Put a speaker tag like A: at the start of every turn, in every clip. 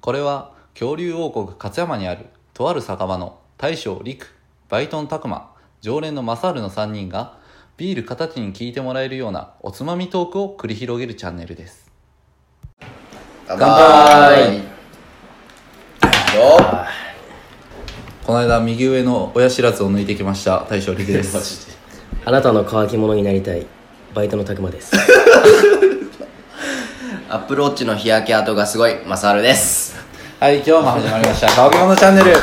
A: これは恐竜王国勝山にあるとある酒場の大将陸バイトン拓磨常連のマサールの3人がビール片手に聞いてもらえるようなおつまみトークを繰り広げるチャンネルです。
B: 乾
A: 杯。
B: よ
A: この間右上の親知らずを抜いてきました大将陸です。
C: あなたの乾き物になりたいバイトのたくまです
B: アップルウォッチの日焼け跡がすごい。マサールです。
A: はい今日も始まりました。乾き物チャンネル。
B: よ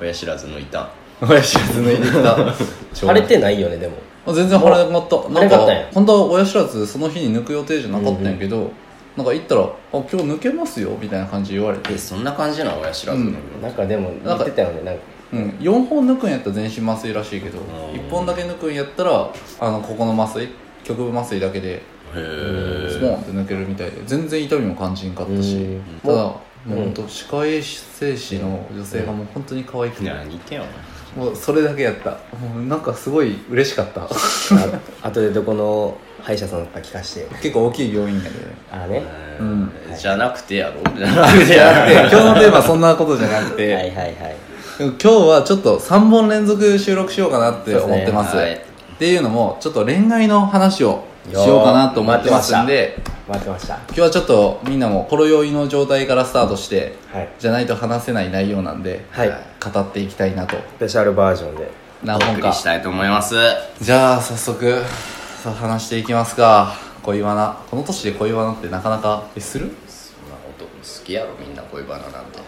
B: 親知らず抜いた。
A: 親知らず抜いてきた。
C: 腫れてないよねでも。
A: 全然腫れなかったなんか本当は親知らずその日に抜く予定じゃなかったんやけど、なんか行ったら「あ今日抜けますよ」みたいな感じで言われて。
B: えそんな感じなの親知らず抜くの
C: なんかでも言ってたよねなんか
A: うん、4本抜くんやったら全身麻酔らしいけど
B: うん。
A: 1本だけ抜くんやったらあのここの麻酔局部麻酔だけで
B: へ
A: スポンって抜けるみたいで全然痛みも感じんかったし。
C: うん
A: ただ
C: も
A: もう本当歯科衛生士の女性がもう本当に可愛く
B: え
A: て。
B: 何言ってんよ
A: もうそれだけやった。もうなんかすごい嬉しかった。
C: あ後でどこの歯医者さんか聞かして
A: 結構大きい病院やで。
C: ああね。
B: お
A: うん。
B: 前じゃなくてやろ。じゃなくて
A: じゃなくて
B: や
A: 今日のテーマはそんなことじゃなくて、
C: はいはいはい。
A: 今日はちょっと3本連続収録しようかなって思ってます
B: ね。はい。
A: っていうのもちょっと恋愛の話をしようかなと思ってますんで。
C: 待ってました。
A: 今日はちょっとみんなもほろ酔いの状態からスタートして
C: はい。
A: じゃないと話せない内容なんで
C: はい。
A: 語っていきたいなと。
C: スペシャルバージョンで。
A: 何本か。
B: したいと思います。
A: じゃあ早速さあ話していきますか。恋バナ。この年で恋バナってなかなかえする？
B: そんなこと好きやろみんな恋バナなんて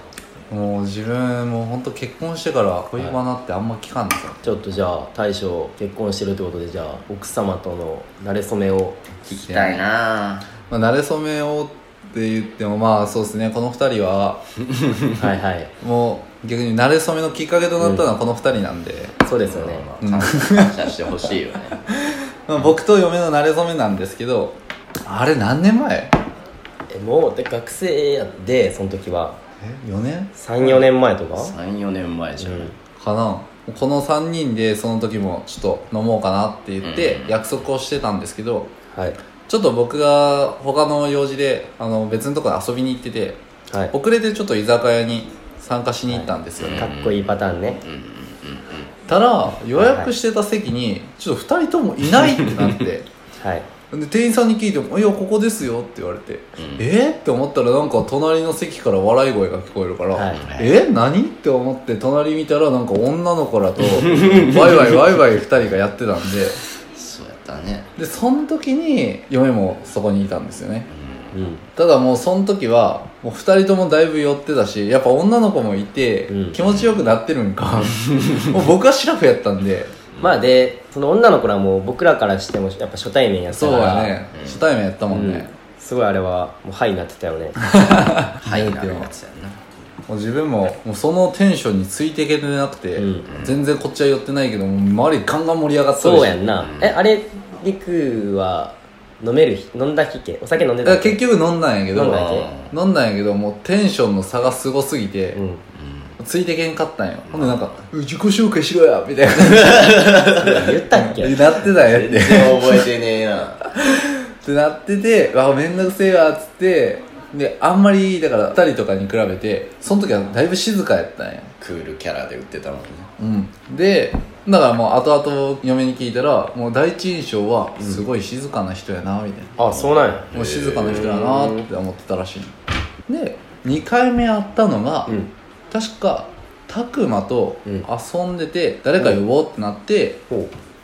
A: もう自分もう本当結婚してから恋バナってあんま聞かんのさ、
C: ちょっとじゃあ大将結婚してるってことでじゃあ奥様との馴れ初めを
B: 聞きたいな。
A: まあ、慣れ初めをって言ってもまあそうですね。この2人は
C: はいはい。
A: もう逆に慣れ初めのきっかけとなったのはこの2人なんで、
C: そうですよね。
B: まあ感謝してほしいよね。
A: まあ、僕と嫁の慣れ初めなんですけどあれ何年前？
C: えもうで学生やでその時は
A: え4年
C: ？34年前とか
B: ？34年前じゃん、
A: かな。この3人でその時もちょっと飲もうかなって言って
B: うん。
A: 約束をしてたんですけど
C: はい。
A: ちょっと僕が他の用事であの別のところ遊びに行ってて
C: はい。
A: 遅れてちょっと居酒屋に参加しに行ったんですよね、
C: かっこいいパターンね。
A: たら予約してた席にちょっと2人ともいないってなって。
C: はい
A: で店員さんに聞いても「いやここですよ」って言われて「
B: うん。
A: えっ?」って思ったらなんか隣の席から笑い声が聞こえるから「
C: はい。
A: え何?」って思って隣見たらなんか女の子らと ワイワイワイワイ2人がやってたんで。
B: そうやったね。
A: でその時に嫁もそこにいたんですよね。
C: うん。
A: ただもうその時はもう2人ともだいぶ寄ってたしやっぱ女の子もいて
C: うん。
A: 気持ちよくなってるんか。もう僕はシラフやったんで。
C: まあでその女の子らも僕らからしてもやっぱ初対面やったか
A: そう
C: ら
A: やね。初対面やったもんね、
C: うん。すごいあれはもうハイになってたよね。
B: はいなるやつやな。
A: もう自分ももうそのテンションについていけてなくて、
C: うん。
A: 全然こっちは寄ってないけどもう周りガンガン盛り上がってた
C: そうやんな、
B: うん
C: えあれりくは飲める日？飲んだ日けお酒飲んで
A: だから
C: たっけ？
A: 結局飲んだんやけど。
C: 飲んだんや
A: 飲んだんやけどもうテンションの差がすごすぎて、
C: うん
A: ついてけんかったんよ、ほんでなんか「自己紹介しろや」みたいな。
C: 言ったっけ？
A: なってたんやって。
B: 全然覚えてねえな。
A: ってなってて「わめんどくせえわ」っつって。であんまりだから2人とかに比べてその時はだいぶ静かやったんや。
B: クールキャラで売ってたもんね。
A: うん。でだからもう後々嫁に聞いたらもう第一印象はすごい静かな人やなみたいな、
C: あそうなんや。
A: もう静かな人やなって思ってたらしい。で2回目会ったのが、
C: うん
A: 確か拓磨と
C: うん。
A: 遊んでて誰か呼ぼうってなって、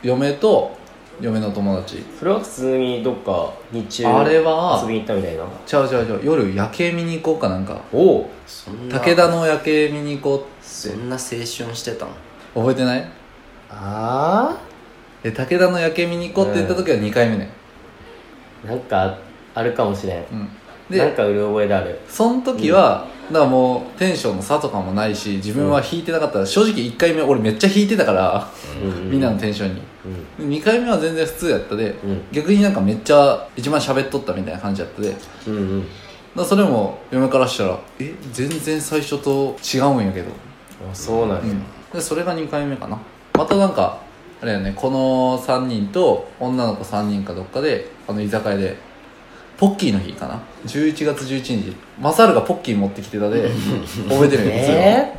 A: 嫁と嫁の友達。
C: それは普通にどっか日中
A: あれは
C: 遊びに行ったみたいな？
A: ちゃうちゃうちゃう。夜夜景見に行こうかなんか。
C: おお
B: そんな
A: 武田の夜景見に行こうって。
B: そんな青春してたん？
A: 覚えてない？
C: あ
A: で武田の夜景見に行こうって言った時は2回目ね、
C: あなんかあるかもしれん。
A: うん、で
C: なんかうる覚えである。
A: その時は、だからもうテンションの差とかもないし自分は弾いてなかったら正直1回目俺めっちゃ弾いてたから、
C: うん。
A: みんなのテンションに。
C: うん。
A: 2回目は全然普通やったで、
C: うん。
A: 逆になんかめっちゃ一番喋っとったみたいな感じやったで。
C: うんうん。
A: らそれも嫁からしたら「え全然最初と違うんやけど」
C: あそうなんや、
A: うん。でそれが2回目かな。またなんかあれやねこの3人と女の子3人かどっかであの居酒屋でポッキーの日かな？11月11日。マサールがポッキー持ってきてたで。覚えてるよ。
C: え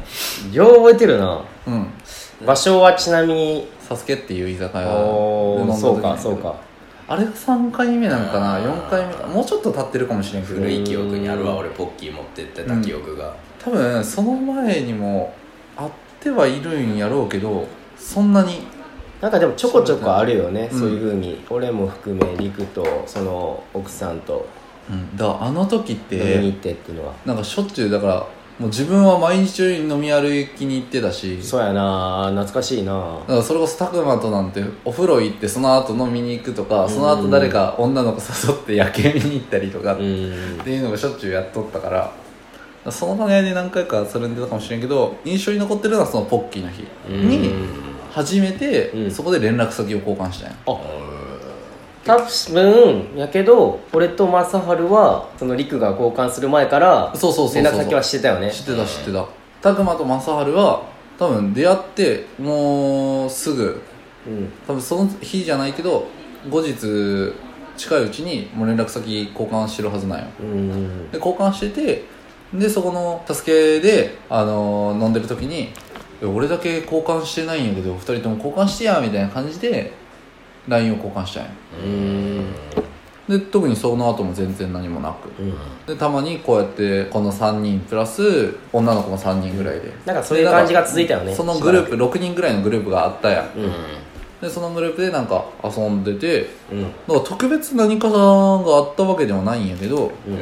C: えよう覚えてるな。
A: うん。
C: 場所はちなみに。
A: サスケっていう居酒屋で
C: おーそうかそうか。
A: あれが3回目なんかな？
B: あー。
A: 4回目。かもうちょっと経ってるかもしれんけど。
B: 古い記憶にあるわ俺ポッキー持ってってた記憶が、
A: 多分その前にもあってはいるんやろうけどそんなに
C: なんかでもちょこちょこあるよね
A: うん
C: そういうふうに。俺も含め陸とその奥さんと。
A: うん。だあの時っ
C: 飲みに
A: て
C: 行ってっていうのは。
A: なんかしょっちゅうだからもう自分は毎日飲み歩きに行ってたし。
C: そうやな懐かしいな。
A: だからそれこそ拓磨となんてお風呂行ってその後飲みに行くとかその後誰か女の子 誘って夜景見に行ったりとかっ
C: うん。
A: ていうのがしょっちゅうやっとったから。その兼ね合いで何回かそれに出たかもしれんけど印象に残ってるのはそのポッキーの日に初めて
C: うん。
A: そこで連絡先を交換したんや。
C: あ。多分やけど俺と正治はその陸が交換する前から
A: そうそうそうそう
C: 連絡先は知ってたよね。
A: 知ってた知ってた。拓磨と正治は多分出会ってもうすぐ。
C: うん。
A: 多分その日じゃないけど後日近いうちにもう連絡先交換してるはずなんよ。
C: うん。
A: で交換しててでそこの助けで、あのー飲んでる時にえ「俺だけ交換してないんやけど2人とも交換してや」みたいな感じで LINE を交換したんよ
C: うん。
A: で特にその後も全然何もなく。
C: うん。
A: でたまにこうやってこの3人プラス女の子も3人ぐらいで。
C: なんかそういう感じが続いたよね
A: そのグループ6人ぐらいのグループがあったやん。
C: うん。
A: でそのグループでなんか遊んでて
C: うん。
A: だから特別何かがあったわけではないんやけどだか
C: うん。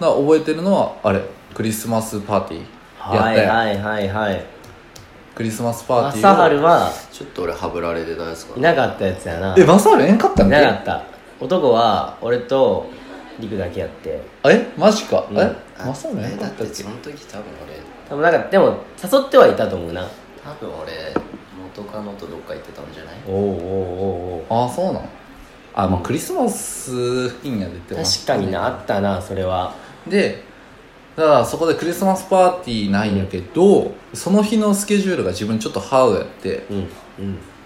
A: ら覚えてるのはあれクリスマスパーティーやったやん、
C: はいはいはいはい
A: クリスマスパーティーを
C: 朝春は
B: ちょっと俺ハブられてたやつか
C: いなかったやつやな。
A: えマサールえんかったん
C: い
A: け
C: なかった。男は俺と陸だけやって。
A: えマジか、
C: うん。
A: え
B: あ
A: マサールえ
B: えだっ
A: んかったっけ？
B: てその時多分俺
C: 多分なんかでも誘ってはいたと思うな。
B: 多分俺元カノとどっか行ってたんじゃない？
C: おおおおお
A: ああそうなのあまあクリスマス付近やでって
C: 確かになあったなそれは。
A: でだからそこでクリスマスパーティーなんやけど、その日のスケジュールが自分ちょっとハードやって
C: うん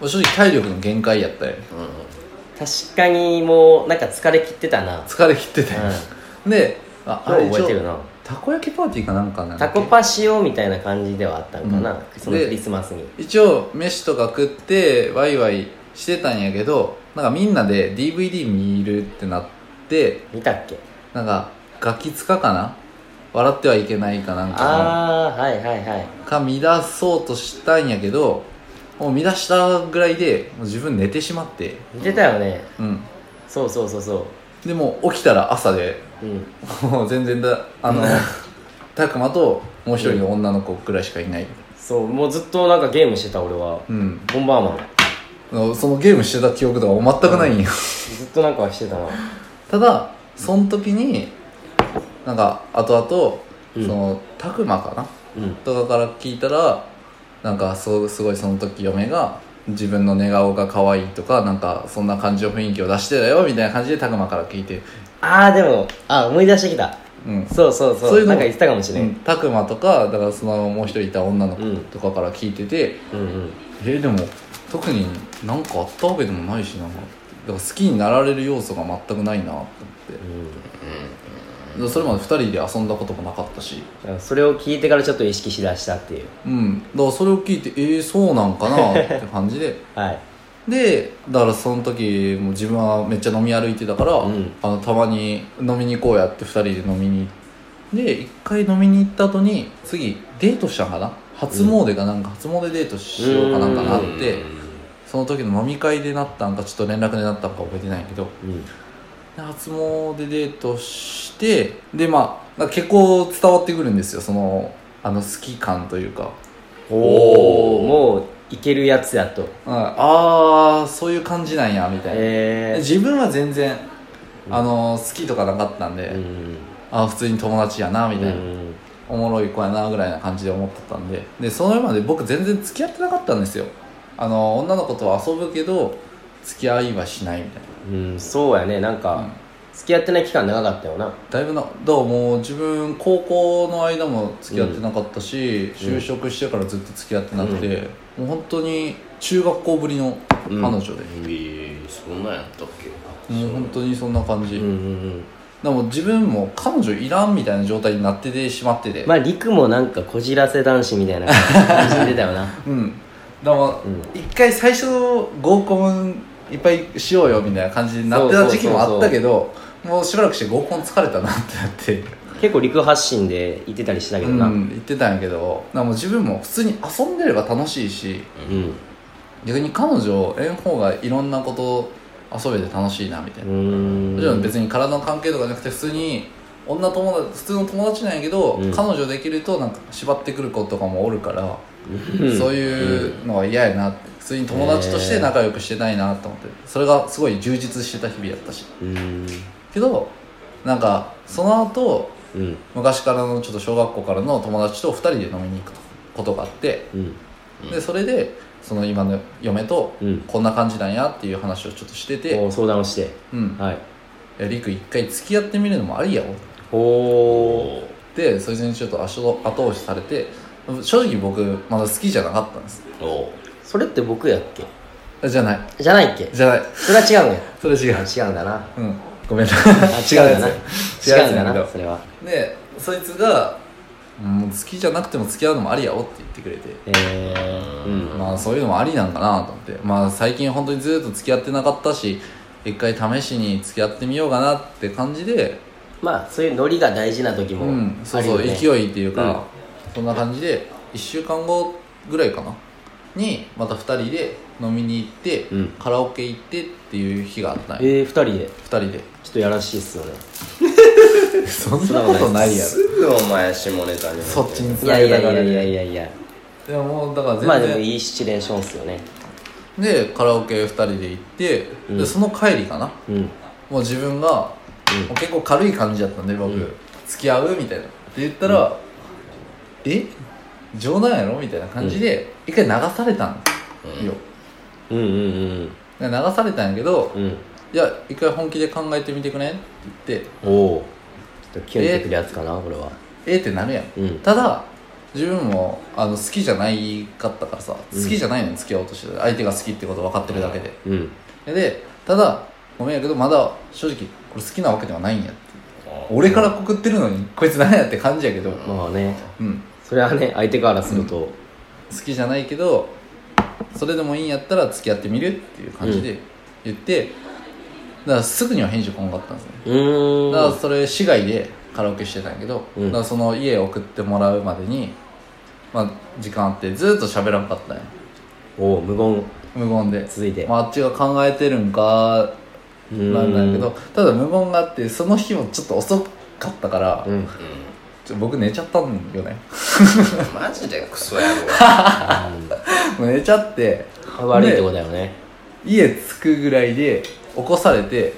C: うん。
A: 正直体力の限界やったよ
C: 確かにもうなんか疲れ切ってたな。
A: 疲れ切ってて、でああれ
C: 覚えてるな。
A: たこ焼きパーティーかなんかなんだ
C: タ
A: っけ？
C: コパしようみたいな感じではあったんかな、
A: うん。
C: そのクリスマスに。
A: 一応飯とか食ってワイワイしてたんやけどなんかみんなで DVD 見るってなって
C: 見たっけ？
A: なんかガキツカかな？笑ってはいけないかなんか
C: ああはいはいはい。
A: のか乱そうとしたんやけどもう乱したぐらいでもう自分寝てしまって。
C: 見てたよね。
A: うん。
C: そうそうそうそ
A: でもう起きたら朝で
C: ううん。
A: もう全然だあの 拓磨ともう一人の女の子くらいしかいない。
C: そうもうずっとなんかゲームしてた俺は。
A: うん。
C: ボンバーマン。
A: そのゲームしてた記憶とか全くないんよ、
C: ずっとなんかしてたな。
A: ただその時になんか後々、
C: うん。
A: その拓磨かな？
C: うん。
A: とかから聞いたらなんかそうすごいその時嫁が自分の寝顔が可愛いとかなんかそんな感じの雰囲気を出してたよみたいな感じで拓磨から聞いて。
C: ああでもあ思い出してきた。
A: うん。
C: そうそうそう。
A: そういうの
C: なんか言ってたかもしれん、
A: うん拓磨とかだからそのもう一人いた女の子
C: うん
A: とかから聞いてて、
C: うん、うん。
A: えーでも特になんかあったわけでもないしな。だから好きになられる要素が全くないなと思って。だからそれまで2人で遊んだこともなかったし。
C: うん、それを聞いてからちょっと意識しだしたっていう。
A: うん。だからそれを聞いてえー、そうなんかな？って感じで。
C: はい。
A: でだからその時も自分はめっちゃ飲み歩いてたから、
C: うん。
A: あのたまに飲みに行こうやって2人で飲みに行って1回飲みに行った後に次デートしたんかな？初詣かなんか、初詣デートしようかなんかなってその時の飲み会でなったんかちょっと連絡でなったんか覚えてないけど。
C: うん。
A: で初詣デートしてでまあ結構伝わってくるんですよ。そのあの好き感というか。
C: おおもういけるやつやと。
A: うんああそういう感じなんやみたいな、
C: え
A: 自分は全然あの好きとかなかったんで、
C: えうん。
A: あ普通に友達やなみたいな、
C: うん。
A: おもろい子やなぐらいな感じで思ってたんで。でその今まで僕全然付き合ってなかったんですよ。あの女の子とは遊ぶけど付き合いはしないみたいな
C: うんそうやね。なんか、付き合ってない期間長かったよな。
A: だいぶなだからもう自分高校の間も付き合ってなかったし、就職してからずっと付き合ってなくて、もう本当に中学校ぶりの彼女で、
B: えー、そんなんやったっけ？
A: もう本当にそんな感じ、
C: うんうんうん。
A: でも自分も彼女いらんみたいな状態になっててしまってて、
C: まあ陸もなんかこじらせ男子みたいな感じで出たよな。
A: うん。でも
C: うん。
A: 一回最初合コンいっぱいしようよみたいな感じになってた時期もあったけどもうしばらくして合コン疲れたなってなって。
C: 結構陸発信で言ってたりしたけどな。
A: うん言ってたんやけどだからもう自分も普通に遊んでれば楽しいし
C: うん。
A: 逆に彼女えん方がいろんなこと遊べて楽しいなみたいうな、
C: ん。
A: もちろん別に体の関係とかじゃなくて普通に女友達普通の友達なんやけど、
C: うん。
A: 彼女できるとなんか縛ってくる子とかもおるから、
C: うん。
A: そういうのは嫌やなって。普通に友達として仲良くしてたいなと思って。それがすごい充実してた日々やったし。
C: うん。
A: けどなんかその後
C: うん。
A: 昔からのちょっと小学校からの友達と2人で飲みに行くことがあって
C: うん。
A: でそれでその今の嫁と
C: うん。
A: こんな感じなんやっていう話をちょっとしてて
C: お相談をして。
A: うん。
C: はい。
A: いやりく一回付き合ってみるのもありやろ
C: おー。
A: でそいつにちょっと後後押しされて正直僕まだ好きじゃなかったんです。
B: おう
C: それって僕やっけ？
A: あじゃない。
C: じゃないっけ？
A: じゃない。
C: それは違うんや。
A: それ違う。
C: あ違うんだな。
A: うん。ごめんな
C: あ違うんだな。
A: 違う
C: んだなそれは。
A: でそいつが「もう好きじゃなくても付き合うのもありやろ」って言ってくれて。
C: えー。うん。
A: まあそういうのもありなんかなと思って。まあ最近本当にずっと付き合ってなかったし一回試しに付き合ってみようかなって感じで
C: まあそういうノリが大事な時も
A: うんそうそう、勢いっていうか、そんな感じで1週間後ぐらいかな？にまた2人で飲みに行って、
C: うん。
A: カラオケ行ってっていう日があったんや
C: えー、二人で
A: ？2人で。
C: ちょっとやらしいっすよね。
A: そんなことないやろ。
B: すぐお前下ネタに
A: そっちに
C: い
A: つ
C: やいやいやいや
A: い
C: いやいや。
A: でももうだから全然、
C: まあでもいいシチュエーションっすよね。
A: でカラオケ2人で行って、
C: うん。
A: でその帰りかな？
C: うん。
A: もう自分が、もう結構軽い感じだったんで僕、付き合うみたいな。って言ったら、え？冗談やろ？みたいな感じで、一回流されたんよ、
C: うん。うんうん
A: で流されたんやけど、
C: うん。
A: いや一回本気で考えてみてくれって言って。
C: おおちょっとキュンってくるやつかなこれは。
A: えーってなるやん、
C: うん。
A: ただ自分もあの好きじゃないかったからさ
C: うん。
A: 好きじゃないのに付き合おうとしてた相手が好きってこと分かってるだけで、
C: うん。
A: でただごめんやけどまだ正直これ好きなわけではないんやって。俺から告ってるのにこいつ何やって感じやけど。
C: まあね。
A: うん。
C: それはね相手からすると。
A: 好きじゃないけどそれでもいいんやったら付き合ってみるっていう感じで言って、だからすぐには返事来なかったんですね。
C: うーん。
A: だからそれ市外でカラオケしてたんやけど、
C: うん。
A: だからその家送ってもらうまでにまあ時間あってずっと喋らんかったんや。
C: おお無言。
A: 無言で、
C: 続いて。
A: まあ、あっちが考えてるんかなんだけどただ無言があってその日もちょっと遅かったから、
C: うん。
A: ちょ僕寝ちゃったんよね。
B: マジでクソ野郎。
A: も う寝ちゃって
C: 悪いってことだよね。
A: 家着くぐらいで起こされて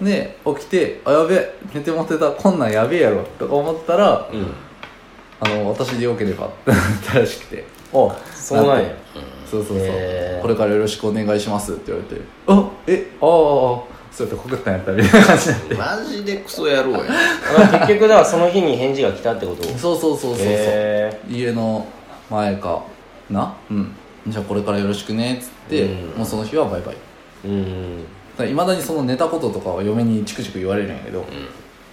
A: で起きて「あやべえ寝てもってたこんなんやべえやろ」とか思ったら
C: うん。
A: あの私でよければってなったらしくて。
C: あそうなんや
A: そうそうそう、
C: へー。
A: これからよろしくお願いしますって言われて「あえ？ああ。そうやって告ったんやった」みたいな感じ。になって
B: マジでクソ野郎や
C: あ結局だからその日に返事が来たってこと？
A: そうそうそうそうそう、
C: へ
A: 家の前かな？うん。じゃあこれからよろしくねっつって、
C: うん。
A: もうその日はバイバイ。
C: えうん。
A: いまだにその寝たこととかは嫁にチクチク言われるんやけど、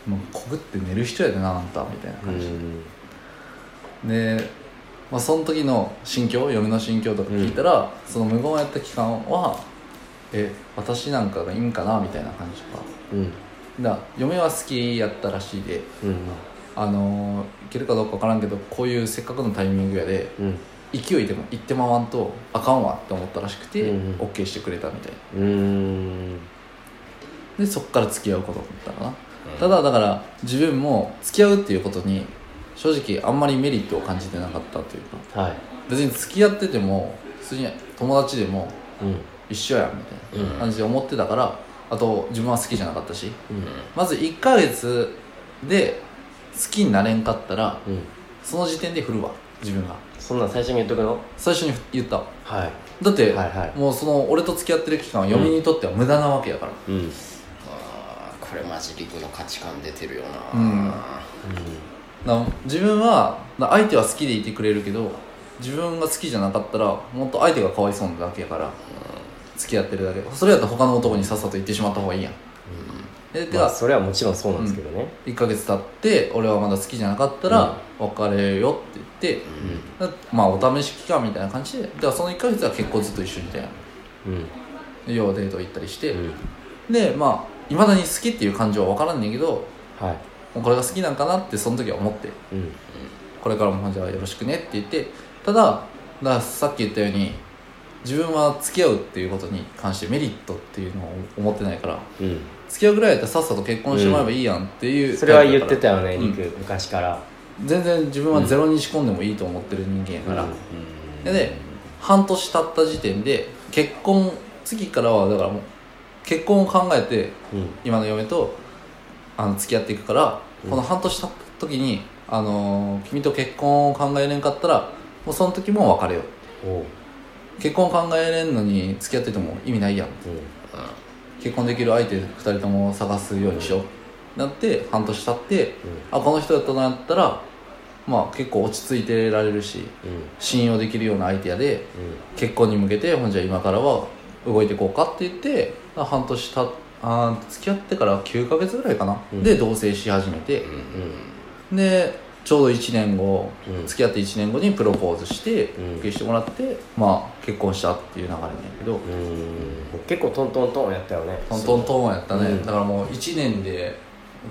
B: うん。
A: もう告って寝る人やでなあんたみたいな
C: う
A: 感じ、
C: ん。
A: で、まあ、その時の心境嫁の心境とか聞いたら、その無言やった期間はえ私なんかがいいんかな？みたいな感じとか。
C: うん。
A: だ嫁は好きやったらしいで。
C: うん。
A: あのー、いけるかどうか分からんけどこういうせっかくのタイミングやで
C: うん。
A: 勢いでも行ってまわんとあかんわって思ったらしくて、
C: うん
A: OK してくれたみたいな。
C: うん。
A: でそっから付き合うことだったかな、ただだから自分も付き合うっていうことに正直あんまりメリットを感じてなかったというか。
C: はい。
A: 別に付き合ってても普通に友達でも
C: うん。
A: 一緒やんみたいな感じで思ってたからあと自分は好きじゃなかったし。
C: うん。
A: まず1ヶ月で好きになれんかったら
C: うん。
A: その時点で振るわ自分が。
C: そんなん最初に言っとくの？
A: 最初に言った。
C: はい。
A: だって、
C: はいはい。
A: もうその俺と付き合ってる期間は嫁にとっては無駄なわけやから、
C: うん。
B: あーこれマジリクの価値観出てるよな。
A: うん。だから自分は相手は好きでいてくれるけど自分が好きじゃなかったらもっと相手がかわいそうなだけやから、付き合ってるだけ。それやったら他の男にさっさと行ってしまった方がいいやん。でて
C: まあ
A: か
C: それはもちろんそうなんですけどね。
A: 1ヶ月経って俺はまだ好きじゃなかったら別れよって言って、まあお試し期間みたいな感じでだからその1ヶ月は結構ずっと一緒にいたやん。
C: うん。
A: で要はデート行ったりして、
C: うん。
A: でまあいまだに好きっていう感情は分からんねんけど
C: はい
A: もうこれが好きなんかなってその時は思って。
C: うん。
A: これからもじゃあよろしくねって言ってただださっき言ったように自分は付き合うっていうことに関してメリットっていうのを思ってないから
C: うん。
A: 付き合うぐらいやったらさっさと結婚してもらえばいいやんっていう、
C: それは言ってたよね
A: うん。
C: 昔から。
A: 全然自分はゼロに仕込んでもいいと思ってる人間やから、
C: うん。
A: でで半年経った時点で結婚次からはだからもう結婚を考えて
C: うん。
A: 今の嫁とあの付き合っていくから、この半年経った時に、あのー君と結婚を考えれんかったらもうその時も別れよう。結婚考えれんのに付き合ってても意味ないやん。
C: うん。
A: 結婚できる相手2人とも探すようにしよう。なって半年経って、あこの人だとなったらまあ結構落ち着いてられるし
C: うん。
A: 信用できるような相手やで
C: うん。
A: 結婚に向けてほんじゃ今からは動いていこうかって言ってあ半年たあー付き合ってから9ヶ月ぐらいかな、
C: うん。
A: で同棲し始めて、でちょうど1年後、
C: うん。
A: 付き合って1年後にプロポーズして
C: うん。
A: 受けしてもらって、まあ結婚したっていう流れなんやけど、
C: うん。結構トントントンやったよね。
A: トントントンやったね、
C: うん。
A: だからもう1年で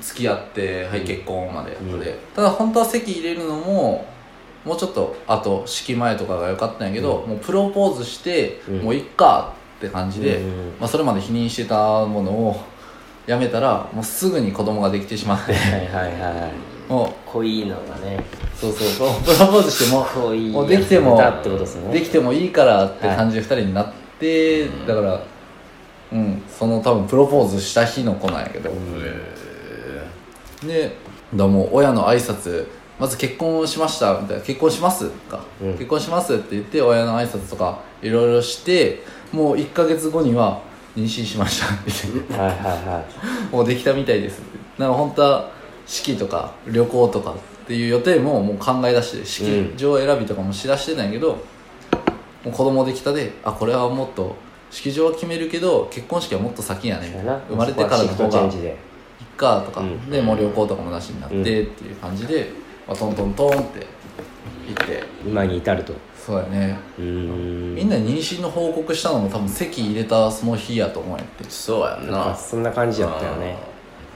A: 付き合ってはい結婚までやったで、
C: うん。
A: ただ本当は籍入れるのももうちょっとあと式前とかが良かったんやけど、もうプロポーズして、
C: うん。
A: もういっかって感じで、
C: うん。
A: まあ、それまで否認してたものをやめたらもうすぐに子供ができてしまって
C: はいはいはい
A: もう
C: 恋のがね。
A: そうそうそうプロポーズしても
C: 恋
A: もうできても
C: ですね。
A: できてもいいからって感じで2人になって、だからうんその多分プロポーズした日の子なんやけど、でだもう親の挨拶まず結婚しましたみたいな結婚します？か、
C: うん
A: 結婚します？って言って親の挨拶とかいろいろしてもう1ヶ月後には妊娠しました。って言って
C: はいはい。は
A: もうできたみたいです。ってなんか本当は式とか旅行とかっていう予定ももう考え出して式場選びとかもしだしてたんやけど、もう子供できたであこれはもっと式場は決めるけど結婚式はもっと先やね生まれてからの方がいっかとか、
C: うん。
A: でもう旅行とかもなしになってっていう感じで、まあ、トントントンって行って。
C: 今に至ると。
A: そうやね。
C: うーん。
A: みんなに妊娠の報告したのも多分籍入れたその日やと思うんやって。
B: そうやん
C: な。そんな感じやったよね。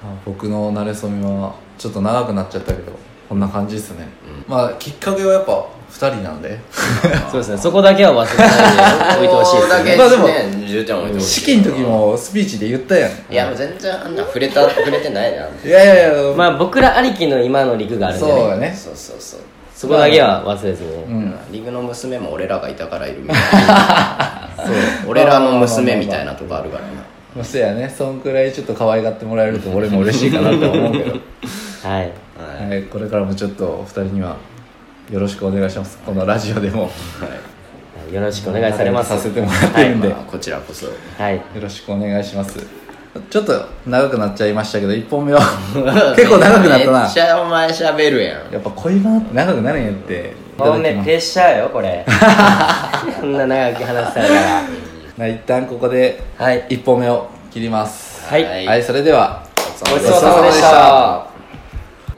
A: あ僕の馴れ初めはちょっと長くなっちゃったけどこんな感じですね、まあきっかけはやっぱ2人なんで。
C: そうですね。そこだけは忘れないで置いてほしいですね。
A: まあでも
B: ねじゅうちゃん置いてほしい。
A: 式の時もスピーチで言ったやん。
B: いやもう全然あんな触れた触れてないな
A: いやいやいや
C: まあ僕らありきの今の陸があるんでね。
A: そうやね。
B: そうそうそう。
C: そこだけは忘れずに。ね
A: うん。
B: リグの娘も俺らがいたからいるみたいな。そう。俺らの娘みたいなとこあるからな。
A: まあそうやねそんくらいちょっと可愛がってもらえると俺も嬉しいかなと思うけど。
C: はい。
B: はい。
A: はい、これからもちょっと2人にはよろしくお願いします。このラジオでも。
C: よろしくお願いされます。
A: させてもらってるんで、
B: まあこちらこそ。
C: はい。
A: よろしくお願いします。ちょっと長くなっちゃいましたけど1本目は。結構長くなったな。
B: めっちゃお前喋るやん。
A: やっぱ恋バナって長くなるんやって。
C: 本
A: だきます。
C: 目プレッシャーよこれ。こんな長く話されたら。
A: まあ一旦ここで
C: はい。
A: 1本目を切ります。
C: はい。
B: はい
A: はい、それでは
C: ごちそうさまでした